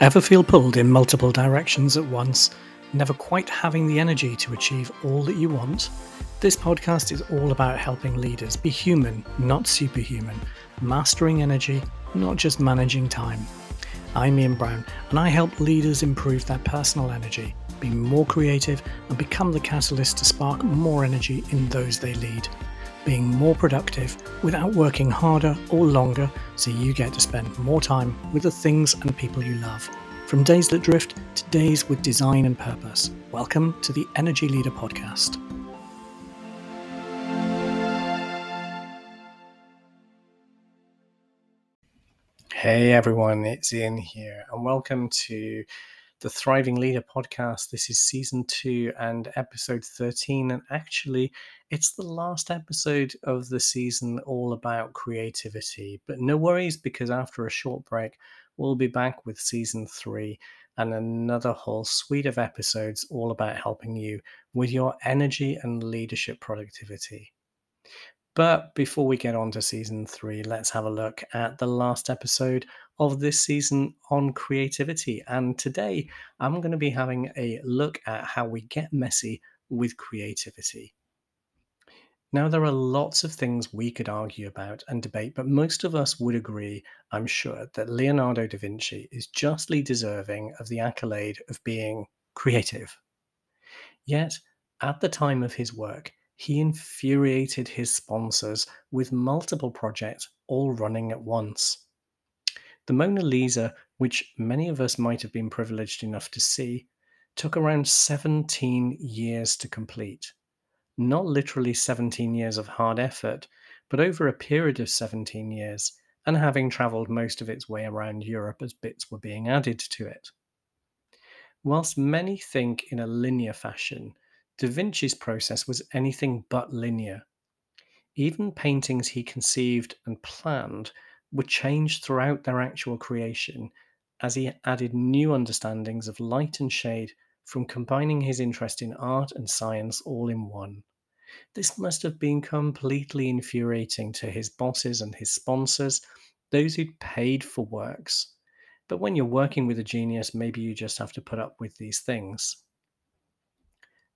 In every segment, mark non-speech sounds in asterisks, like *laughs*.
Ever feel pulled in multiple directions at once, never quite having the energy to achieve all that you want? This podcast is all about helping leaders be human, not superhuman, mastering energy, not just managing time. I'm Ian Brown, and I help leaders improve their personal energy, be more creative, and become the catalyst to spark more energy in those they lead being more productive without working harder or longer so you get to spend more time with the things and people you love. From days that drift to days with design and purpose. Welcome to the Energy Leader Podcast. Hey everyone, it's Ian here, and welcome to the Thriving Leader podcast. This is season two and episode 13. And actually, it's the last episode of the season all about creativity. But no worries, because after a short break, we'll be back with season three and another whole suite of episodes all about helping you with your energy and leadership productivity. But before we get on to season three, let's have a look at the last episode of this season on creativity. And today I'm going to be having a look at how we get messy with creativity. Now, there are lots of things we could argue about and debate, but most of us would agree, I'm sure, that Leonardo da Vinci is justly deserving of the accolade of being creative. Yet, at the time of his work, he infuriated his sponsors with multiple projects all running at once. The Mona Lisa, which many of us might have been privileged enough to see, took around 17 years to complete. Not literally 17 years of hard effort, but over a period of 17 years, and having travelled most of its way around Europe as bits were being added to it. Whilst many think in a linear fashion, Da Vinci's process was anything but linear. Even paintings he conceived and planned were changed throughout their actual creation as he added new understandings of light and shade from combining his interest in art and science all in one. This must have been completely infuriating to his bosses and his sponsors, those who'd paid for works. But when you're working with a genius, maybe you just have to put up with these things.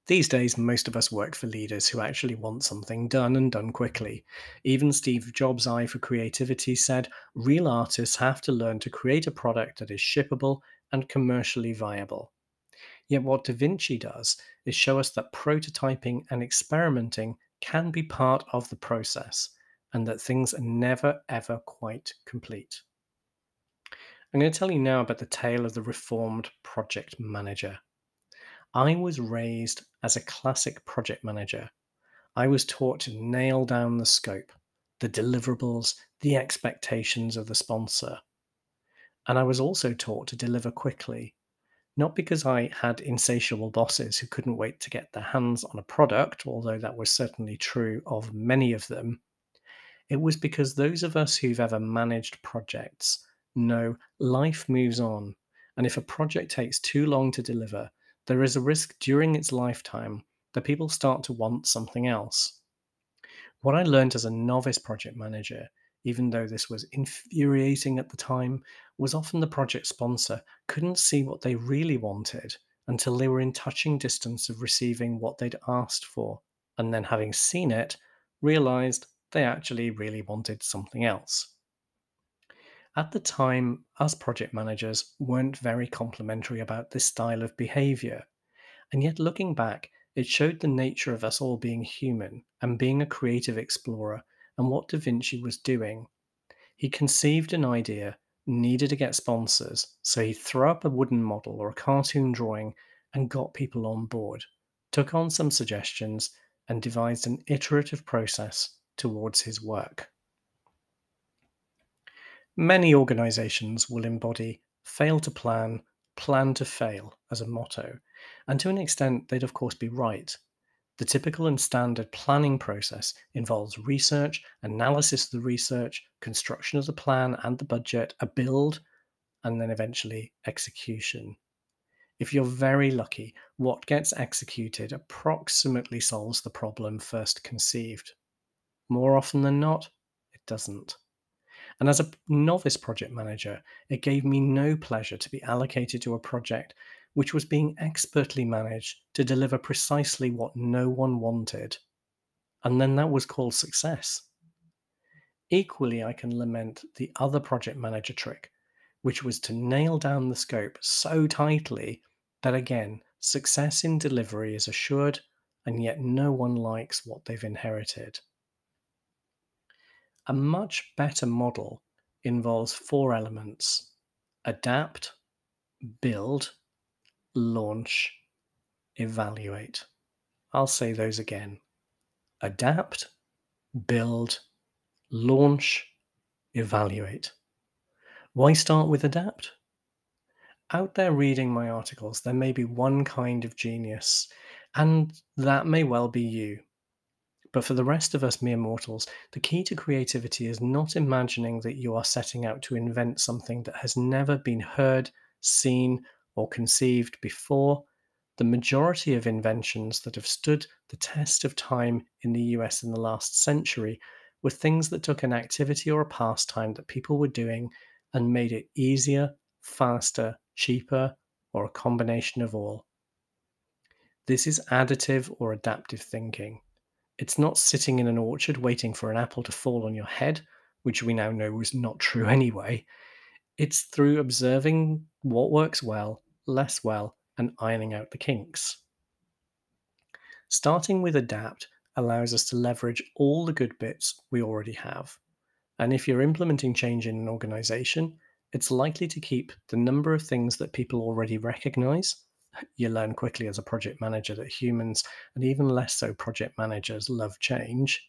These days, most of us work for leaders who actually want something done and done quickly. Even Steve Jobs' eye for creativity said real artists have to learn to create a product that is shippable and commercially viable. Yet, what Da Vinci does is show us that prototyping and experimenting can be part of the process and that things are never ever quite complete. I'm going to tell you now about the tale of the reformed project manager. I was raised as a classic project manager. I was taught to nail down the scope, the deliverables, the expectations of the sponsor. And I was also taught to deliver quickly, not because I had insatiable bosses who couldn't wait to get their hands on a product, although that was certainly true of many of them. It was because those of us who've ever managed projects know life moves on, and if a project takes too long to deliver, there is a risk during its lifetime that people start to want something else. What I learned as a novice project manager, even though this was infuriating at the time, was often the project sponsor couldn't see what they really wanted until they were in touching distance of receiving what they'd asked for, and then having seen it, realized they actually really wanted something else. At the time, us project managers weren't very complimentary about this style of behavior. And yet, looking back, it showed the nature of us all being human and being a creative explorer and what Da Vinci was doing. He conceived an idea, needed to get sponsors, so he threw up a wooden model or a cartoon drawing and got people on board, took on some suggestions, and devised an iterative process towards his work. Many organizations will embody fail to plan, plan to fail as a motto, and to an extent, they'd of course be right. The typical and standard planning process involves research, analysis of the research, construction of the plan and the budget, a build, and then eventually execution. If you're very lucky, what gets executed approximately solves the problem first conceived. More often than not, it doesn't. And as a novice project manager, it gave me no pleasure to be allocated to a project which was being expertly managed to deliver precisely what no one wanted. And then that was called success. Equally, I can lament the other project manager trick, which was to nail down the scope so tightly that again, success in delivery is assured, and yet no one likes what they've inherited. A much better model involves four elements adapt, build, launch, evaluate. I'll say those again adapt, build, launch, evaluate. Why start with adapt? Out there reading my articles, there may be one kind of genius, and that may well be you. But for the rest of us mere mortals, the key to creativity is not imagining that you are setting out to invent something that has never been heard, seen, or conceived before. The majority of inventions that have stood the test of time in the US in the last century were things that took an activity or a pastime that people were doing and made it easier, faster, cheaper, or a combination of all. This is additive or adaptive thinking. It's not sitting in an orchard waiting for an apple to fall on your head, which we now know was not true *laughs* anyway. It's through observing what works well, less well, and ironing out the kinks. Starting with adapt allows us to leverage all the good bits we already have. And if you're implementing change in an organization, it's likely to keep the number of things that people already recognize you learn quickly as a project manager that humans, and even less so project managers, love change.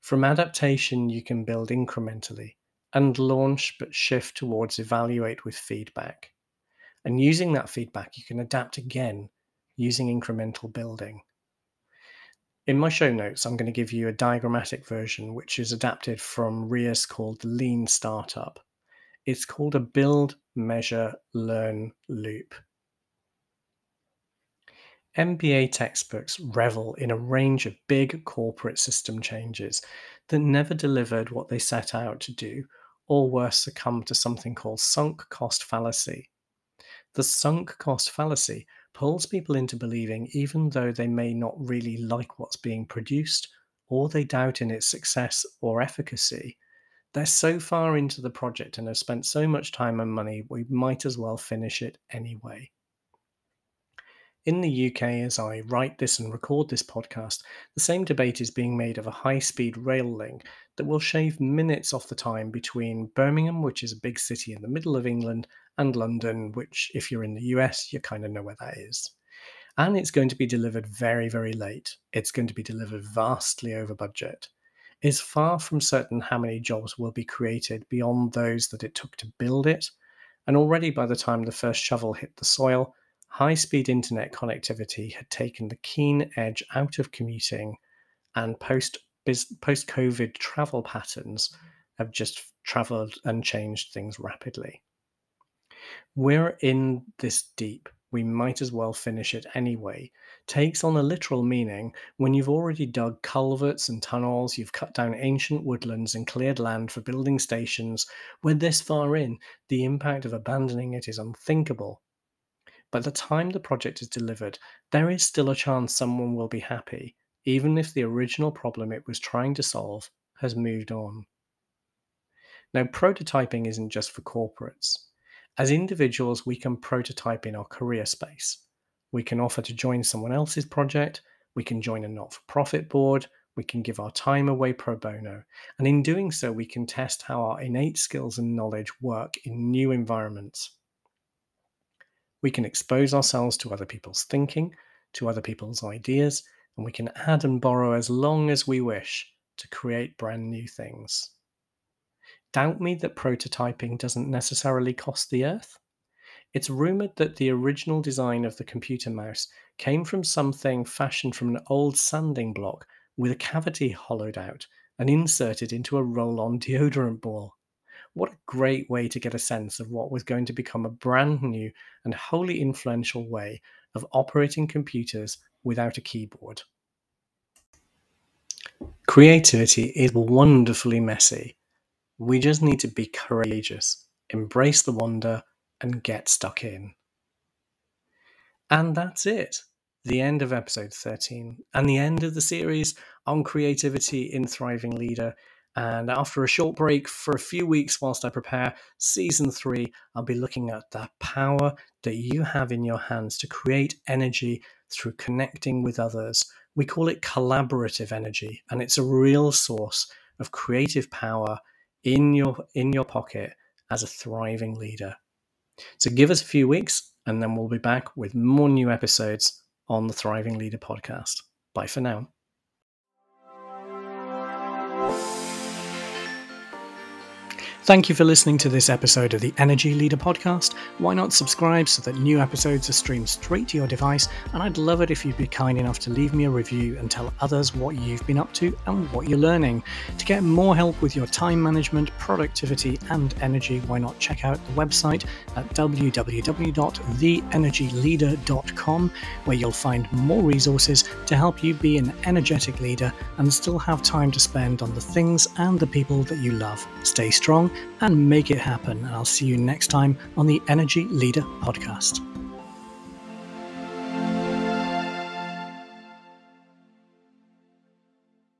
From adaptation, you can build incrementally and launch but shift towards evaluate with feedback. And using that feedback, you can adapt again using incremental building. In my show notes, I'm going to give you a diagrammatic version which is adapted from Ries called the Lean Startup. It's called a build, measure, learn loop. MBA textbooks revel in a range of big corporate system changes that never delivered what they set out to do, or worse, succumbed to something called sunk cost fallacy. The sunk cost fallacy pulls people into believing, even though they may not really like what's being produced, or they doubt in its success or efficacy, they're so far into the project and have spent so much time and money, we might as well finish it anyway. In the UK, as I write this and record this podcast, the same debate is being made of a high speed rail link that will shave minutes off the time between Birmingham, which is a big city in the middle of England, and London, which, if you're in the US, you kind of know where that is. And it's going to be delivered very, very late. It's going to be delivered vastly over budget. It's far from certain how many jobs will be created beyond those that it took to build it. And already by the time the first shovel hit the soil, high speed internet connectivity had taken the keen edge out of commuting, and post post COVID travel patterns have just traveled and changed things rapidly. We're in this deep. We might as well finish it anyway. Takes on a literal meaning when you've already dug culverts and tunnels, you've cut down ancient woodlands and cleared land for building stations. We're this far in, the impact of abandoning it is unthinkable. By the time the project is delivered, there is still a chance someone will be happy, even if the original problem it was trying to solve has moved on. Now, prototyping isn't just for corporates. As individuals, we can prototype in our career space. We can offer to join someone else's project, we can join a not for profit board, we can give our time away pro bono, and in doing so, we can test how our innate skills and knowledge work in new environments. We can expose ourselves to other people's thinking, to other people's ideas, and we can add and borrow as long as we wish to create brand new things. Doubt me that prototyping doesn't necessarily cost the Earth? It's rumoured that the original design of the computer mouse came from something fashioned from an old sanding block with a cavity hollowed out and inserted into a roll on deodorant ball. What a great way to get a sense of what was going to become a brand new and wholly influential way of operating computers without a keyboard. Creativity is wonderfully messy. We just need to be courageous, embrace the wonder, and get stuck in. And that's it. The end of episode 13 and the end of the series on creativity in Thriving Leader. And after a short break for a few weeks whilst I prepare season three, I'll be looking at the power that you have in your hands to create energy through connecting with others. We call it collaborative energy, and it's a real source of creative power in your in your pocket as a thriving leader. So give us a few weeks and then we'll be back with more new episodes on the Thriving Leader podcast. Bye for now. Thank you for listening to this episode of the Energy Leader Podcast. Why not subscribe so that new episodes are streamed straight to your device? And I'd love it if you'd be kind enough to leave me a review and tell others what you've been up to and what you're learning. To get more help with your time management, productivity, and energy, why not check out the website at www.theenergyleader.com, where you'll find more resources to help you be an energetic leader and still have time to spend on the things and the people that you love. Stay strong and make it happen. And I'll see you next time on the Energy Leader Podcast.